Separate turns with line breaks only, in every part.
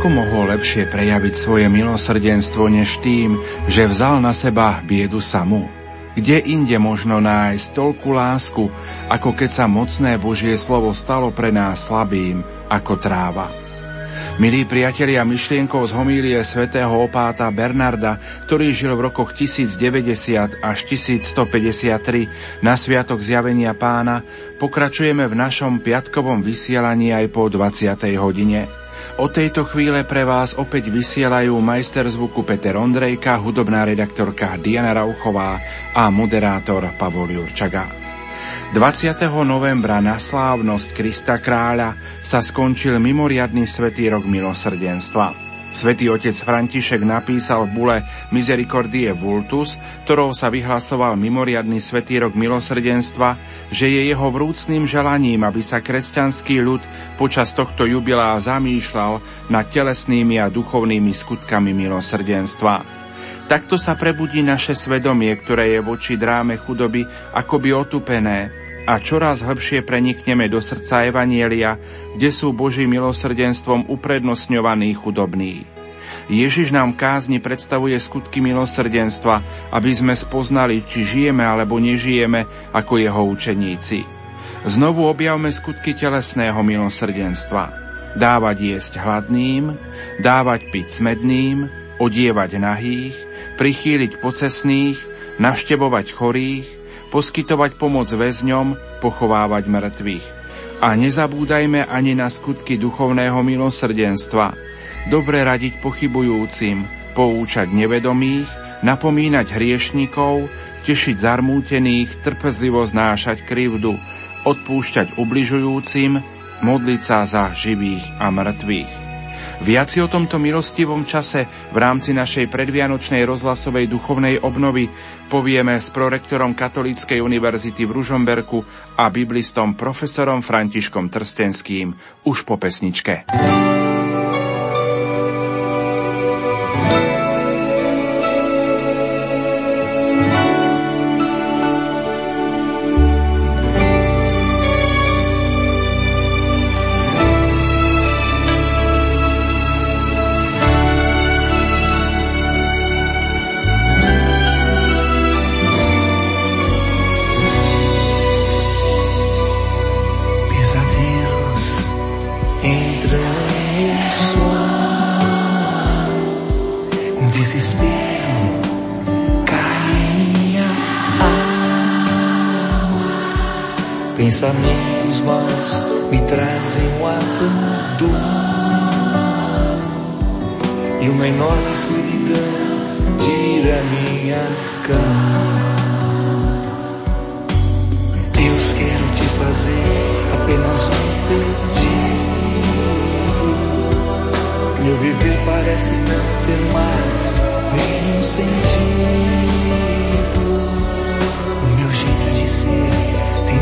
Ako mohol lepšie prejaviť svoje milosrdenstvo než tým, že vzal na seba biedu samú? Kde inde možno nájsť toľkú lásku, ako keď sa mocné Božie slovo stalo pre nás slabým ako tráva? Milí priatelia, myšlienkou z homílie svätého opáta Bernarda, ktorý žil v rokoch 1090 až 1153 na Sviatok zjavenia pána, pokračujeme v našom piatkovom vysielaní aj po 20. hodine. O tejto chvíle pre vás opäť vysielajú majster zvuku Peter Ondrejka, hudobná redaktorka Diana Rauchová a moderátor Pavol Jurčaga. 20. novembra na slávnosť Krista kráľa sa skončil mimoriadný svetý rok milosrdenstva. Svetý otec František napísal v bule Misericordie Vultus, ktorou sa vyhlasoval mimoriadný svetý rok milosrdenstva, že je jeho vrúcným želaním, aby sa kresťanský ľud počas tohto jubilá zamýšľal nad telesnými a duchovnými skutkami milosrdenstva. Takto sa prebudí naše svedomie, ktoré je voči dráme chudoby akoby otupené, a čoraz hlbšie prenikneme do srdca Evanielia, kde sú Božím milosrdenstvom uprednostňovaní chudobní. Ježiš nám kázni predstavuje skutky milosrdenstva, aby sme spoznali, či žijeme alebo nežijeme ako jeho učeníci. Znovu objavme skutky telesného milosrdenstva. Dávať jesť hladným, dávať piť smedným, odievať nahých, prichýliť pocesných, navštevovať chorých, poskytovať pomoc väzňom, pochovávať mŕtvych. A nezabúdajme ani na skutky duchovného milosrdenstva. Dobre radiť pochybujúcim, poučať nevedomých, napomínať hriešnikov, tešiť zarmútených, trpezlivo znášať krivdu, odpúšťať ubližujúcim, modliť sa za živých a mŕtvych. Viaci o tomto milostivom čase v rámci našej predvianočnej rozhlasovej duchovnej obnovy povieme s prorektorom Katolíckej univerzity v Ružomberku a biblistom profesorom Františkom Trstenským už po pesničke.
Pensamentos maus me trazem um abandono e uma enorme escuridão tira minha cama. Deus, quero te fazer apenas um pedido. Meu viver parece não ter mais nenhum sentido.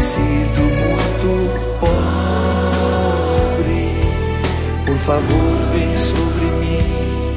Sido muito pobre. Por favor, vem sobre mim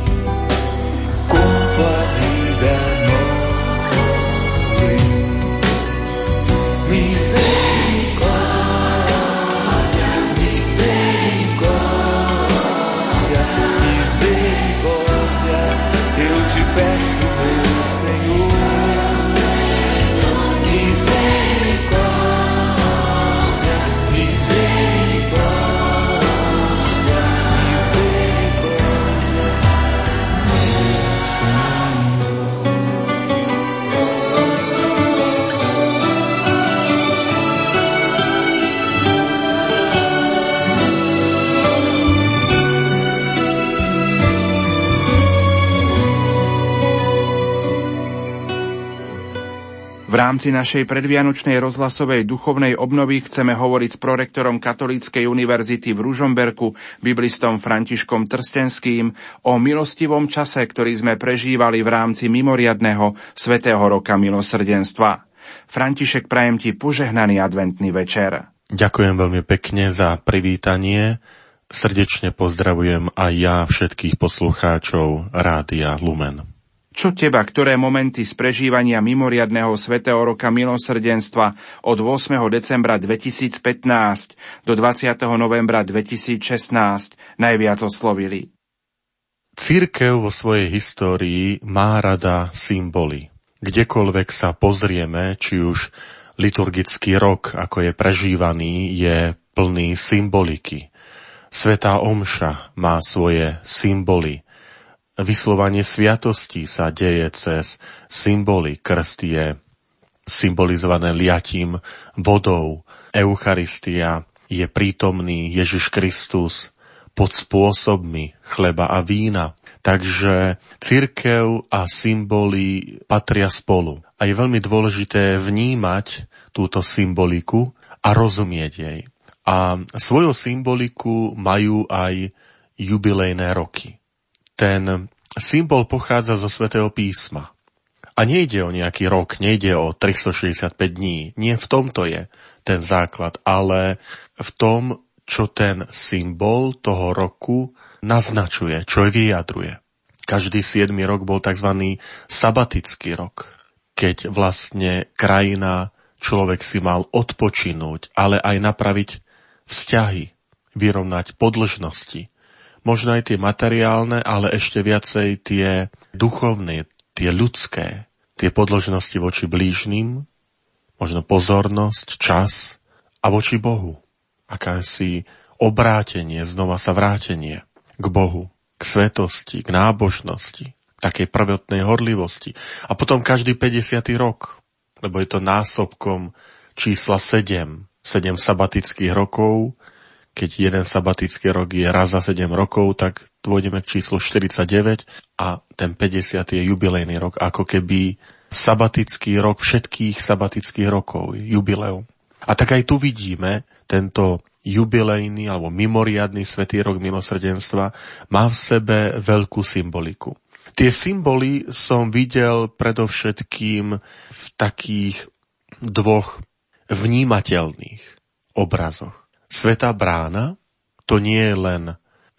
V rámci našej predvianočnej rozhlasovej duchovnej obnovy chceme hovoriť s prorektorom Katolíckej univerzity v Ružomberku, biblistom Františkom Trstenským, o milostivom čase, ktorý sme prežívali v rámci mimoriadného svetého roka milosrdenstva. František, prajem ti požehnaný adventný večer.
Ďakujem veľmi pekne za privítanie. Srdečne pozdravujem aj ja všetkých poslucháčov Rádia Lumen.
Čo teba, ktoré momenty z prežívania mimoriadného svetého roka milosrdenstva od 8. decembra 2015 do 20. novembra 2016 najviac oslovili?
Církev vo svojej histórii má rada symboly. Kdekoľvek sa pozrieme, či už liturgický rok, ako je prežívaný, je plný symboliky. Svetá omša má svoje symboly. Vyslovanie sviatostí sa deje cez symboly. Krst je symbolizované liatím vodou. Eucharistia je prítomný Ježiš Kristus pod spôsobmi chleba a vína. Takže církev a symboly patria spolu. A je veľmi dôležité vnímať túto symboliku a rozumieť jej. A svoju symboliku majú aj jubilejné roky. Ten symbol pochádza zo svätého písma. A nejde o nejaký rok, nejde o 365 dní. Nie v tomto je ten základ, ale v tom, čo ten symbol toho roku naznačuje, čo vyjadruje. Každý 7. rok bol tzv. sabatický rok, keď vlastne krajina, človek si mal odpočinúť, ale aj napraviť vzťahy, vyrovnať podlžnosti. Možno aj tie materiálne, ale ešte viacej tie duchovné, tie ľudské, tie podložnosti voči blížnym, možno pozornosť, čas a voči Bohu akási obrátenie, znova sa vrátenie k Bohu, k svetosti, k nábožnosti, takej prvotnej horlivosti. A potom každý 50. rok, lebo je to násobkom čísla 7, 7 sabatických rokov, keď jeden sabatický rok je raz za 7 rokov, tak dôjdeme k číslu 49 a ten 50. je jubilejný rok, ako keby sabatický rok všetkých sabatických rokov, jubileum. A tak aj tu vidíme tento jubilejný alebo mimoriadný svetý rok milosrdenstva má v sebe veľkú symboliku. Tie symboly som videl predovšetkým v takých dvoch vnímateľných obrazoch. Sveta brána to nie je len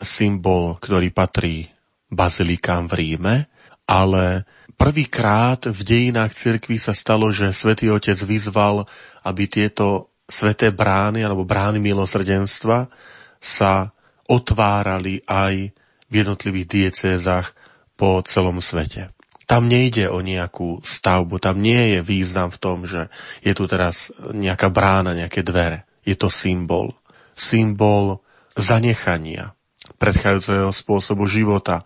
symbol, ktorý patrí bazilikám v Ríme, ale Prvýkrát v dejinách cirkvi sa stalo, že svätý Otec vyzval, aby tieto sveté brány alebo brány milosrdenstva sa otvárali aj v jednotlivých diecézach po celom svete. Tam nejde o nejakú stavbu, tam nie je význam v tom, že je tu teraz nejaká brána, nejaké dvere. Je to symbol. Symbol zanechania predchádzajúceho spôsobu života,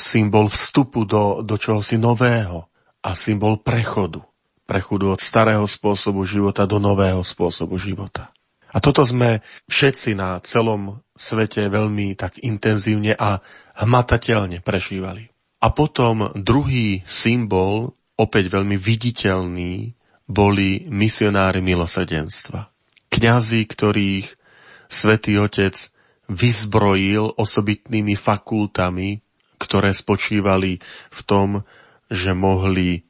symbol vstupu do, do čohosi nového a symbol prechodu. Prechodu od starého spôsobu života do nového spôsobu života. A toto sme všetci na celom svete veľmi tak intenzívne a hmatateľne prežívali. A potom druhý symbol, opäť veľmi viditeľný, boli misionári milosrdenstva. Kňazi, ktorých svätý Otec vyzbrojil osobitnými fakultami ktoré spočívali v tom, že mohli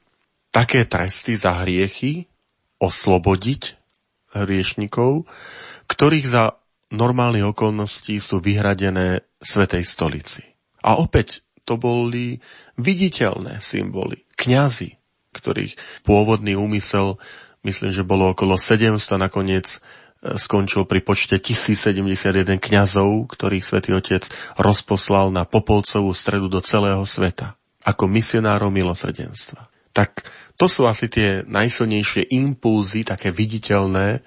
také tresty za hriechy oslobodiť hriešnikov, ktorých za normálnych okolností sú vyhradené Svetej stolici. A opäť to boli viditeľné symboly. Kňazi, ktorých pôvodný úmysel, myslím, že bolo okolo 700, nakoniec skončil pri počte 1071 kňazov, ktorých svätý Otec rozposlal na Popolcovú stredu do celého sveta ako misionárov milosrdenstva. Tak to sú asi tie najsilnejšie impulzy, také viditeľné,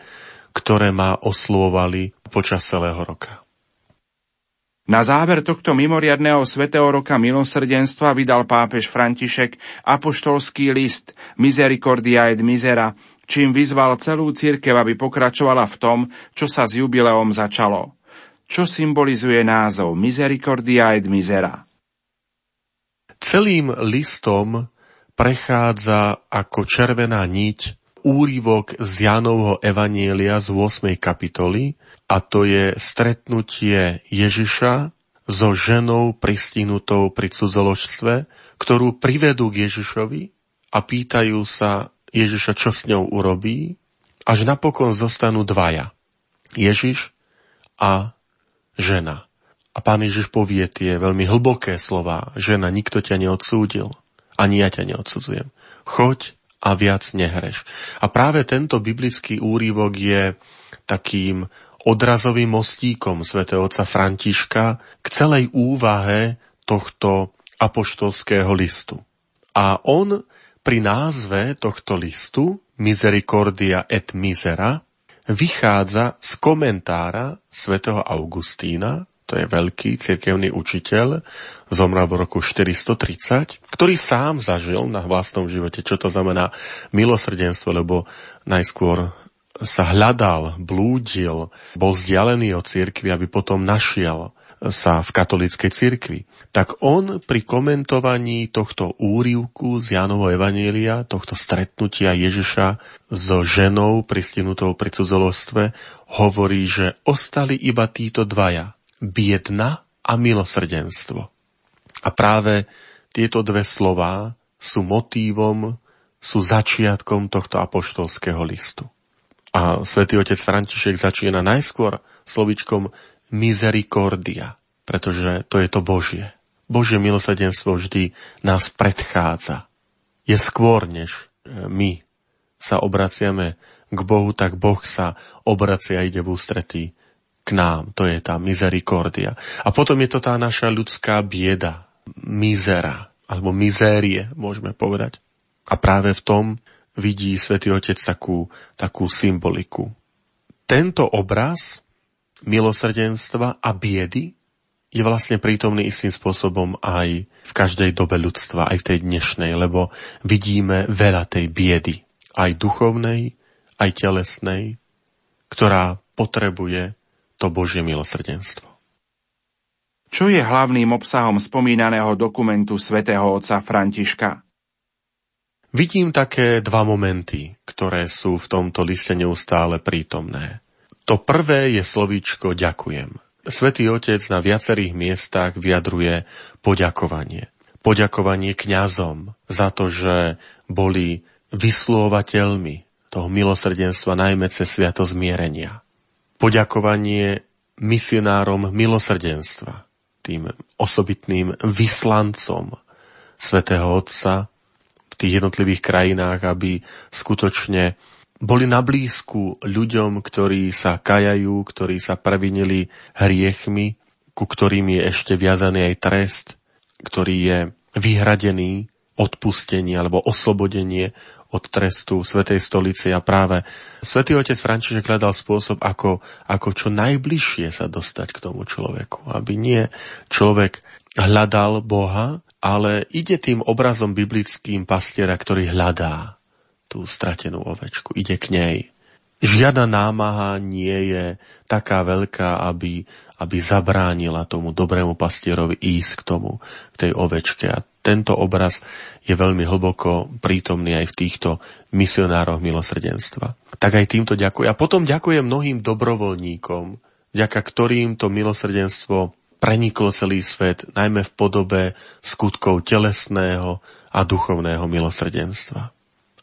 ktoré ma oslovovali počas celého roka.
Na záver tohto mimoriadného svetého roka milosrdenstva vydal pápež František apoštolský list Misericordia et Misera, čím vyzval celú církev, aby pokračovala v tom, čo sa s jubileom začalo. Čo symbolizuje názov Misericordia et Misera?
Celým listom prechádza ako červená niť úrivok z Jánovho Evanielia z 8. kapitoly a to je stretnutie Ježiša so ženou pristihnutou pri cudzoložstve, ktorú privedú k Ježišovi a pýtajú sa, Ježiša, čo s ňou urobí, až napokon zostanú dvaja. Ježiš a žena. A pán Ježiš povie tie veľmi hlboké slova. Žena, nikto ťa neodsúdil. Ani ja ťa neodsudzujem. Choď a viac nehreš. A práve tento biblický úrivok je takým odrazovým mostíkom svätého otca Františka k celej úvahe tohto apoštolského listu. A on pri názve tohto listu Misericordia et Misera vychádza z komentára svätého Augustína, to je veľký cirkevný učiteľ, zomrel v roku 430, ktorý sám zažil na vlastnom živote, čo to znamená milosrdenstvo, lebo najskôr sa hľadal, blúdil, bol vzdialený od cirkvi, aby potom našiel sa v katolíckej cirkvi, tak on pri komentovaní tohto úrivku z Jánovo Evanielia, tohto stretnutia Ježiša so ženou pristinutou pri cudzolostve, hovorí, že ostali iba títo dvaja, biedna a milosrdenstvo. A práve tieto dve slová sú motívom, sú začiatkom tohto apoštolského listu. A svätý otec František začína najskôr slovičkom misericordia, pretože to je to Božie. Božie milosadenstvo vždy nás predchádza. Je skôr, než e, my sa obraciame k Bohu, tak Boh sa obracia a ide v ústretí k nám. To je tá misericordia. A potom je to tá naša ľudská bieda, mizera, alebo mizérie, môžeme povedať. A práve v tom vidí svätý Otec takú, takú symboliku. Tento obraz milosrdenstva a biedy je vlastne prítomný istým spôsobom aj v každej dobe ľudstva, aj v tej dnešnej, lebo vidíme veľa tej biedy, aj duchovnej, aj telesnej, ktorá potrebuje to Božie milosrdenstvo.
Čo je hlavným obsahom spomínaného dokumentu svätého otca Františka?
Vidím také dva momenty, ktoré sú v tomto liste neustále prítomné. To prvé je slovíčko ďakujem. Svetý Otec na viacerých miestach vyjadruje poďakovanie. Poďakovanie kňazom za to, že boli vyslovateľmi toho milosrdenstva najmä cez sviato zmierenia. Poďakovanie misionárom milosrdenstva, tým osobitným vyslancom svätého Otca v tých jednotlivých krajinách, aby skutočne boli na blízku ľuďom, ktorí sa kajajú, ktorí sa previnili hriechmi, ku ktorým je ešte viazaný aj trest, ktorý je vyhradený odpustenie alebo oslobodenie od trestu Svetej stolici a práve Svetý otec František hľadal spôsob, ako, ako čo najbližšie sa dostať k tomu človeku. Aby nie človek hľadal Boha, ale ide tým obrazom biblickým pastiera, ktorý hľadá tú stratenú ovečku, ide k nej. Žiadna námaha nie je taká veľká, aby, aby zabránila tomu dobrému pastierovi ísť k tomu, k tej ovečke. A tento obraz je veľmi hlboko prítomný aj v týchto misionároch milosrdenstva. Tak aj týmto ďakujem. A potom ďakujem mnohým dobrovoľníkom, vďaka ktorým to milosrdenstvo preniklo celý svet, najmä v podobe skutkov telesného a duchovného milosrdenstva.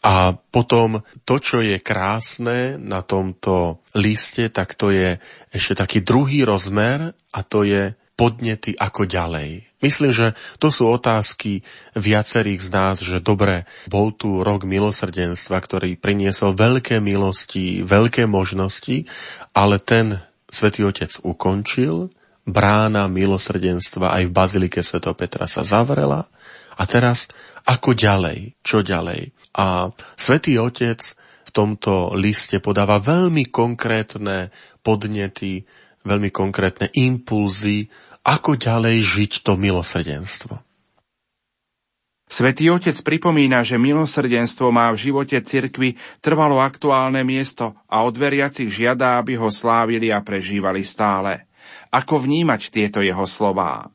A potom to, čo je krásne na tomto liste, tak to je ešte taký druhý rozmer a to je podnety ako ďalej. Myslím, že to sú otázky viacerých z nás, že dobre, bol tu rok milosrdenstva, ktorý priniesol veľké milosti, veľké možnosti, ale ten Svetý Otec ukončil, brána milosrdenstva aj v Bazilike Sv. Petra sa zavrela a teraz ako ďalej? Čo ďalej? A Svetý Otec v tomto liste podáva veľmi konkrétne podnety, veľmi konkrétne impulzy, ako ďalej žiť to milosrdenstvo.
Svetý Otec pripomína, že milosrdenstvo má v živote cirkvy trvalo aktuálne miesto a od veriacich žiada, aby ho slávili a prežívali stále. Ako vnímať tieto jeho slová?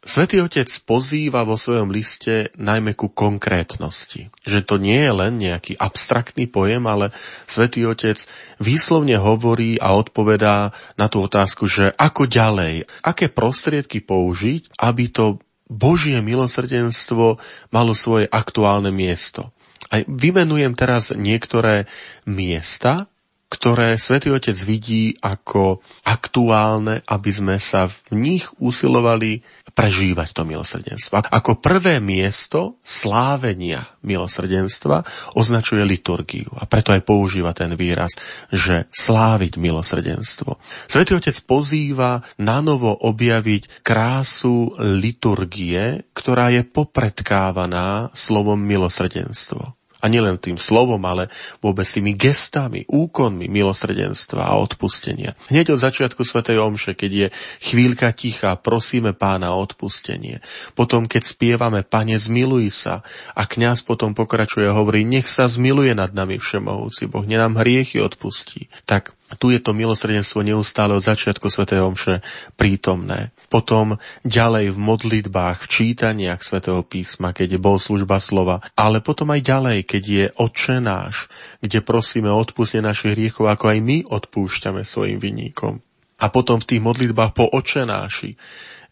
Svetý Otec pozýva vo svojom liste najmä ku konkrétnosti. Že to nie je len nejaký abstraktný pojem, ale Svetý Otec výslovne hovorí a odpovedá na tú otázku, že ako ďalej, aké prostriedky použiť, aby to Božie milosrdenstvo malo svoje aktuálne miesto. A vymenujem teraz niektoré miesta, ktoré Svetý Otec vidí ako aktuálne, aby sme sa v nich usilovali prežívať to milosrdenstvo. Ako prvé miesto slávenia milosrdenstva označuje liturgiu a preto aj používa ten výraz, že sláviť milosrdenstvo. Svetý Otec pozýva na novo objaviť krásu liturgie, ktorá je popredkávaná slovom milosrdenstvo. A nielen tým slovom, ale vôbec tými gestami, úkonmi milosrdenstva a odpustenia. Hneď od začiatku Sv. Omše, keď je chvíľka ticha, prosíme pána o odpustenie. Potom, keď spievame Pane, zmiluj sa a kňaz potom pokračuje a hovorí, nech sa zmiluje nad nami Všemohúci Boh, ne nám hriechy odpustí. Tak tu je to milosrdenstvo neustále od začiatku Sv. Omše prítomné. Potom ďalej v modlitbách, v čítaniach svätého písma, keď je služba slova, ale potom aj ďalej, keď je Otče náš, kde prosíme o odpustenie našich hriechov, ako aj my odpúšťame svojim vinníkom. A potom v tých modlitbách po Otče náši,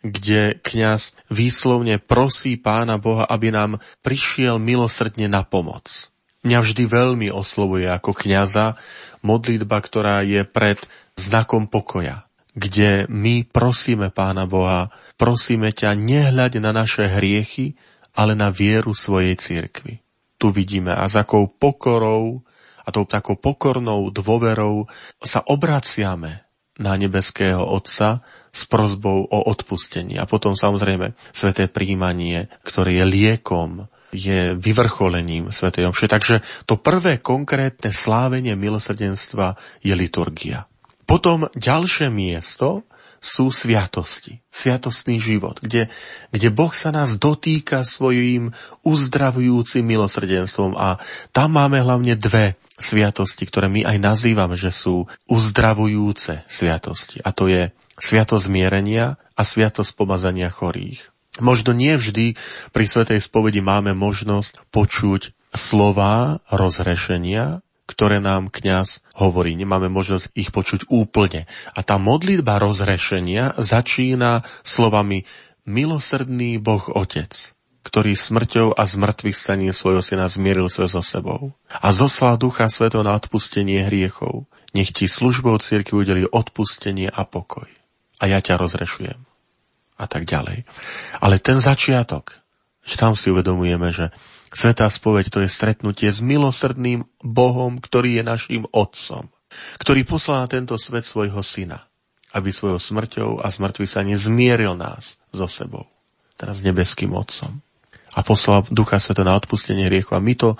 kde kňaz výslovne prosí Pána Boha, aby nám prišiel milosrdne na pomoc. Mňa vždy veľmi oslovuje ako kňaza modlitba, ktorá je pred znakom pokoja, kde my prosíme Pána Boha, prosíme ťa, nehľaď na naše hriechy, ale na vieru svojej cirkvi. Tu vidíme a s akou pokorou a tou takou pokornou dôverou sa obraciame na nebeského Otca s prozbou o odpustení. A potom samozrejme sveté príjmanie, ktoré je liekom je vyvrcholením Sv. Omše. Takže to prvé konkrétne slávenie milosrdenstva je liturgia. Potom ďalšie miesto sú sviatosti, sviatostný život, kde, kde Boh sa nás dotýka svojím uzdravujúcim milosrdenstvom a tam máme hlavne dve sviatosti, ktoré my aj nazývame, že sú uzdravujúce sviatosti. A to je sviatosť zmierenia a sviatosť pomazania chorých. Možno nie vždy pri Svetej spovedi máme možnosť počuť slova rozhrešenia, ktoré nám kňaz hovorí. Nemáme možnosť ich počuť úplne. A tá modlitba rozhrešenia začína slovami Milosrdný Boh Otec, ktorý smrťou a zmrtvých staní svojho syna zmieril sa so sebou a zoslal Ducha Sveto na odpustenie hriechov. Nech ti službou cirkvi udeli odpustenie a pokoj. A ja ťa rozrešujem a tak ďalej. Ale ten začiatok, že tam si uvedomujeme, že Svetá spoveď to je stretnutie s milosrdným Bohom, ktorý je našim Otcom, ktorý poslal na tento svet svojho syna, aby svojou smrťou a smrtvý sa nezmieril nás so sebou, teraz nebeským Otcom. A poslal Ducha Sveto na odpustenie hriechu. A my to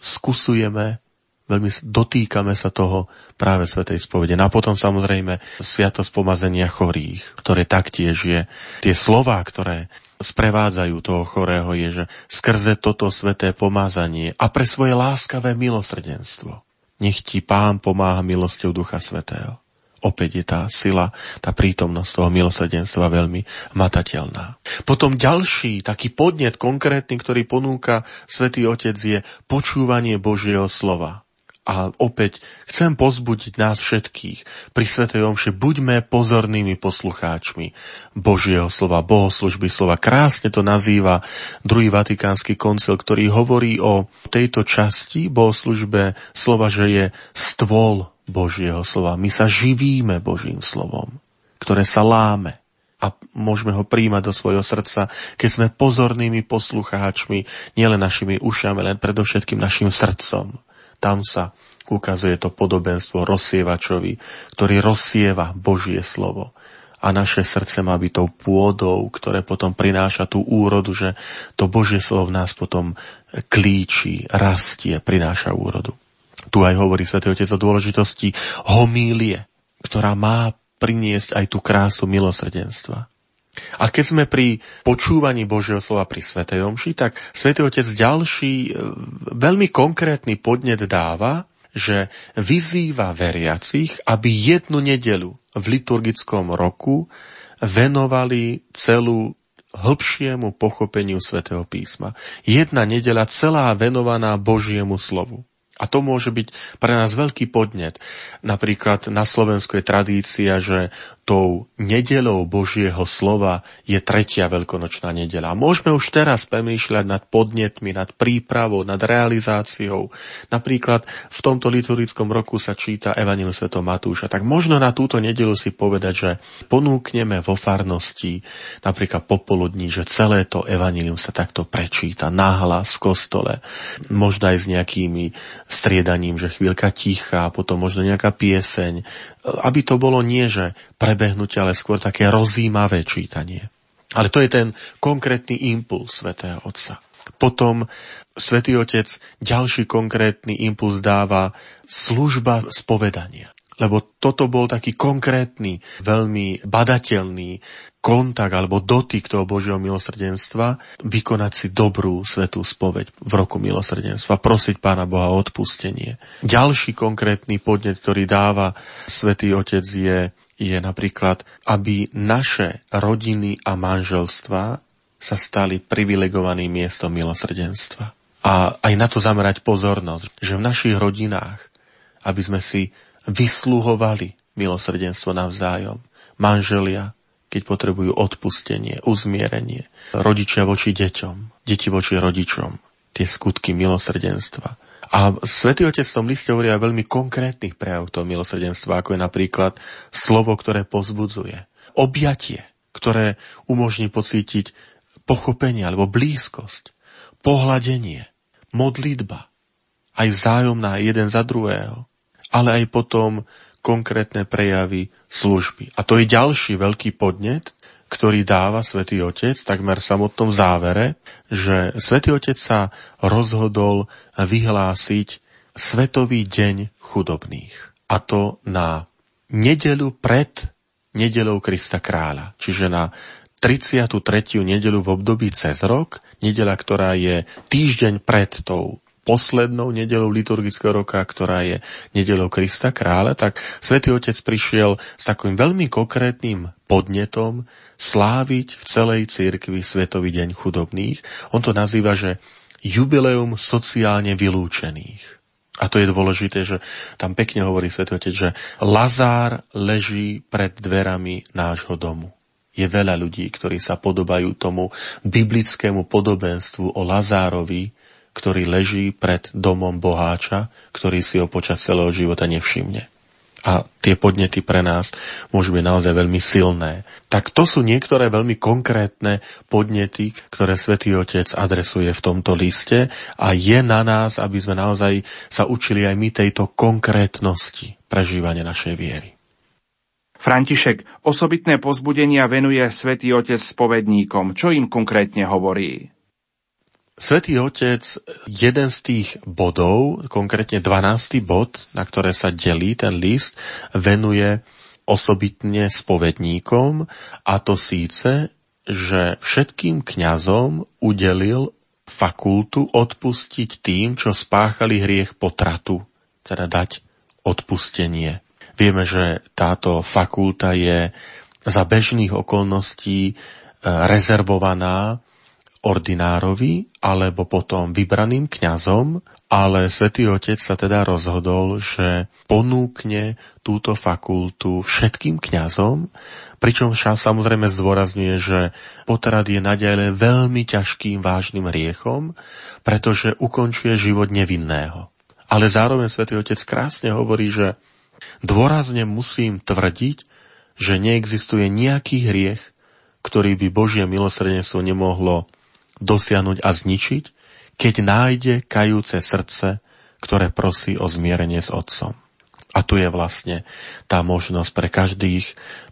skúsujeme veľmi dotýkame sa toho práve Svetej spovede. No a potom samozrejme sviatosť pomazenia chorých, ktoré taktiež je tie slová, ktoré sprevádzajú toho chorého, je, že skrze toto sveté pomázanie a pre svoje láskavé milosrdenstvo nech ti pán pomáha milosťou Ducha Svetého. Opäť je tá sila, tá prítomnosť toho milosrdenstva veľmi matateľná. Potom ďalší taký podnet konkrétny, ktorý ponúka Svetý Otec je počúvanie Božieho slova. A opäť chcem pozbudiť nás všetkých pri Svetej Omše, buďme pozornými poslucháčmi Božieho slova, bohoslužby slova. Krásne to nazýva druhý vatikánsky koncil, ktorý hovorí o tejto časti bohoslužbe slova, že je stôl Božieho slova. My sa živíme Božím slovom, ktoré sa láme a môžeme ho príjmať do svojho srdca, keď sme pozornými poslucháčmi, nielen našimi ušami, len predovšetkým našim srdcom tam sa ukazuje to podobenstvo rozsievačovi, ktorý rozsieva Božie slovo. A naše srdce má byť tou pôdou, ktoré potom prináša tú úrodu, že to Božie slovo v nás potom klíči, rastie, prináša úrodu. Tu aj hovorí Sv. Otec o dôležitosti homílie, ktorá má priniesť aj tú krásu milosrdenstva. A keď sme pri počúvaní Božieho slova pri Svetej Omši, tak Svetý Otec ďalší e, veľmi konkrétny podnet dáva, že vyzýva veriacich, aby jednu nedelu v liturgickom roku venovali celú hĺbšiemu pochopeniu svätého písma. Jedna nedela celá venovaná Božiemu slovu. A to môže byť pre nás veľký podnet. Napríklad na Slovensku je tradícia, že tou nedelou Božieho slova je tretia veľkonočná nedela. Môžeme už teraz premýšľať nad podnetmi, nad prípravou, nad realizáciou. Napríklad v tomto liturgickom roku sa číta Evangelium Sv. Matúša. Tak možno na túto nedelu si povedať, že ponúkneme vo farnosti napríklad popoludní, že celé to Evangelium sa takto prečíta nahlas v kostole. Možno aj s nejakými striedaním, že chvíľka ticha, potom možno nejaká pieseň, aby to bolo nie, že prebehnutie, ale skôr také rozímavé čítanie. Ale to je ten konkrétny impuls svätého Otca. Potom Svetý Otec ďalší konkrétny impuls dáva služba spovedania lebo toto bol taký konkrétny, veľmi badateľný kontakt alebo dotyk toho Božieho milosrdenstva, vykonať si dobrú svetú spoveď v roku milosrdenstva, prosiť Pána Boha o odpustenie. Ďalší konkrétny podnet, ktorý dáva Svetý Otec je, je napríklad, aby naše rodiny a manželstva sa stali privilegovaným miestom milosrdenstva. A aj na to zamerať pozornosť, že v našich rodinách, aby sme si vysluhovali milosrdenstvo navzájom. Manželia, keď potrebujú odpustenie, uzmierenie. Rodičia voči deťom, deti voči rodičom. Tie skutky milosrdenstva. A Svetý Otec v tom liste hovorí aj veľmi konkrétnych prejavov toho milosrdenstva, ako je napríklad slovo, ktoré pozbudzuje. Objatie, ktoré umožní pocítiť pochopenie alebo blízkosť. Pohľadenie, modlitba, aj vzájomná jeden za druhého ale aj potom konkrétne prejavy služby. A to je ďalší veľký podnet, ktorý dáva Svetý Otec, takmer v samotnom závere, že Svetý Otec sa rozhodol vyhlásiť Svetový deň chudobných. A to na nedelu pred nedelou Krista kráľa, čiže na 33. nedelu v období cez rok, nedela, ktorá je týždeň pred tou poslednou nedelou liturgického roka, ktorá je nedelou Krista kráľa, tak svätý Otec prišiel s takým veľmi konkrétnym podnetom sláviť v celej cirkvi Svetový deň chudobných. On to nazýva, že jubileum sociálne vylúčených. A to je dôležité, že tam pekne hovorí Svetý Otec, že Lazár leží pred dverami nášho domu. Je veľa ľudí, ktorí sa podobajú tomu biblickému podobenstvu o Lazárovi, ktorý leží pred domom boháča, ktorý si ho počas celého života nevšimne. A tie podnety pre nás môžu byť naozaj veľmi silné. Tak to sú niektoré veľmi konkrétne podnety, ktoré Svetý Otec adresuje v tomto liste a je na nás, aby sme naozaj sa učili aj my tejto konkrétnosti prežívania našej viery.
František osobitné pozbudenia venuje Svetý Otec spovedníkom. Čo im konkrétne hovorí?
Svetý Otec jeden z tých bodov, konkrétne 12. bod, na ktoré sa delí ten list, venuje osobitne spovedníkom a to síce, že všetkým kňazom udelil fakultu odpustiť tým, čo spáchali hriech potratu, teda dať odpustenie. Vieme, že táto fakulta je za bežných okolností eh, rezervovaná ordinárovi alebo potom vybraným kňazom, ale svätý Otec sa teda rozhodol, že ponúkne túto fakultu všetkým kňazom, pričom samozrejme zdôrazňuje, že potrat je naďalej veľmi ťažkým vážnym riechom, pretože ukončuje život nevinného. Ale zároveň svätý Otec krásne hovorí, že dôrazne musím tvrdiť, že neexistuje nejaký hriech, ktorý by Božie milosrdenstvo nemohlo dosiahnuť a zničiť, keď nájde kajúce srdce, ktoré prosí o zmierenie s Otcom. A tu je vlastne tá možnosť pre každých,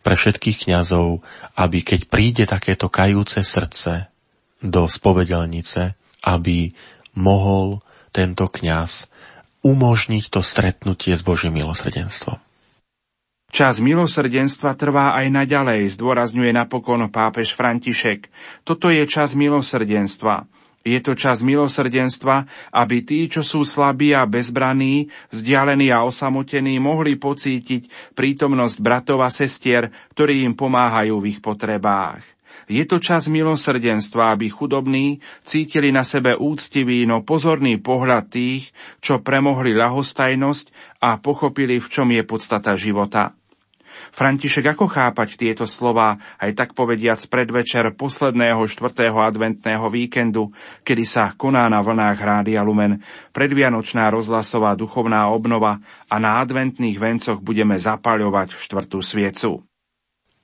pre všetkých kňazov, aby keď príde takéto kajúce srdce do spovedelnice, aby mohol tento kňaz umožniť to stretnutie s Božím milosrdenstvom.
Čas milosrdenstva trvá aj naďalej, zdôrazňuje napokon pápež František. Toto je čas milosrdenstva. Je to čas milosrdenstva, aby tí, čo sú slabí a bezbraní, vzdialení a osamotení, mohli pocítiť prítomnosť bratov a sestier, ktorí im pomáhajú v ich potrebách. Je to čas milosrdenstva, aby chudobní cítili na sebe úctivý, no pozorný pohľad tých, čo premohli ľahostajnosť a pochopili, v čom je podstata života. František, ako chápať tieto slova, aj tak povediac predvečer posledného štvrtého adventného víkendu, kedy sa koná na vlnách Rádia Lumen predvianočná rozhlasová duchovná obnova a na adventných vencoch budeme zapaľovať štvrtú sviecu.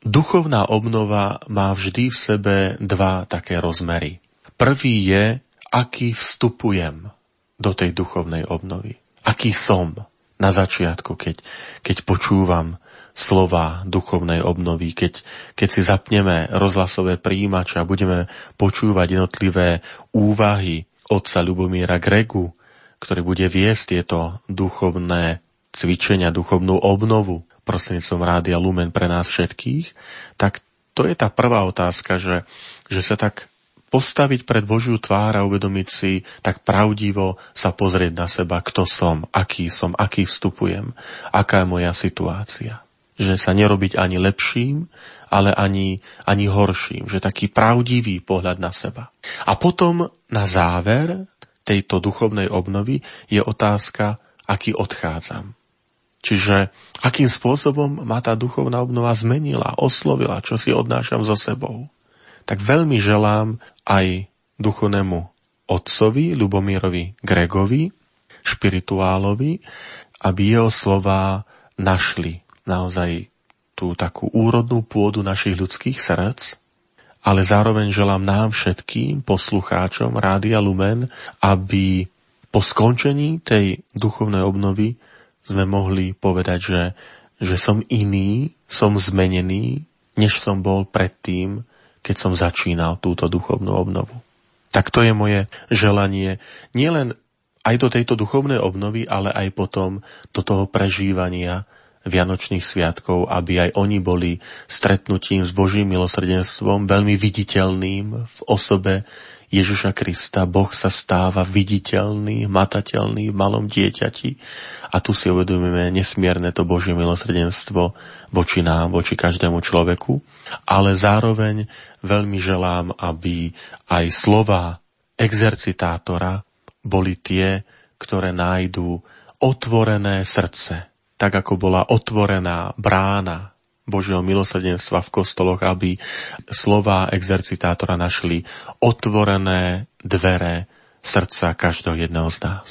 Duchovná obnova má vždy v sebe dva také rozmery. Prvý je, aký vstupujem do tej duchovnej obnovy. Aký som na začiatku, keď, keď počúvam slova duchovnej obnovy, keď, keď si zapneme rozhlasové príjimače a budeme počúvať jednotlivé úvahy otca Lubomíra Gregu, ktorý bude viesť tieto duchovné cvičenia, duchovnú obnovu prostredníctvom Rádia Lumen pre nás všetkých, tak to je tá prvá otázka, že, že sa tak postaviť pred Božiu tvár a uvedomiť si, tak pravdivo sa pozrieť na seba, kto som, aký som, aký vstupujem, aká je moja situácia. Že sa nerobiť ani lepším, ale ani, ani horším. Že taký pravdivý pohľad na seba. A potom na záver tejto duchovnej obnovy je otázka, aký odchádzam. Čiže akým spôsobom ma tá duchovná obnova zmenila, oslovila, čo si odnášam so sebou. Tak veľmi želám aj duchovnému otcovi Lubomírovi Gregovi, špirituálovi, aby jeho slová našli naozaj tú takú úrodnú pôdu našich ľudských srdc, ale zároveň želám nám všetkým poslucháčom Rádia Lumen, aby po skončení tej duchovnej obnovy sme mohli povedať, že, že som iný, som zmenený, než som bol predtým, keď som začínal túto duchovnú obnovu. Tak to je moje želanie nielen aj do tejto duchovnej obnovy, ale aj potom do toho prežívania Vianočných sviatkov, aby aj oni boli stretnutím s Božím milosrdenstvom veľmi viditeľným v osobe Ježiša Krista. Boh sa stáva viditeľný, matateľný v malom dieťati. A tu si uvedomíme nesmierne to Božie milosrdenstvo voči nám, voči každému človeku, ale zároveň veľmi želám, aby aj slova exercitátora boli tie, ktoré nájdú otvorené srdce, tak ako bola otvorená brána Božieho milosrdenstva v kostoloch, aby slova exercitátora našli otvorené dvere srdca každého jedného z nás.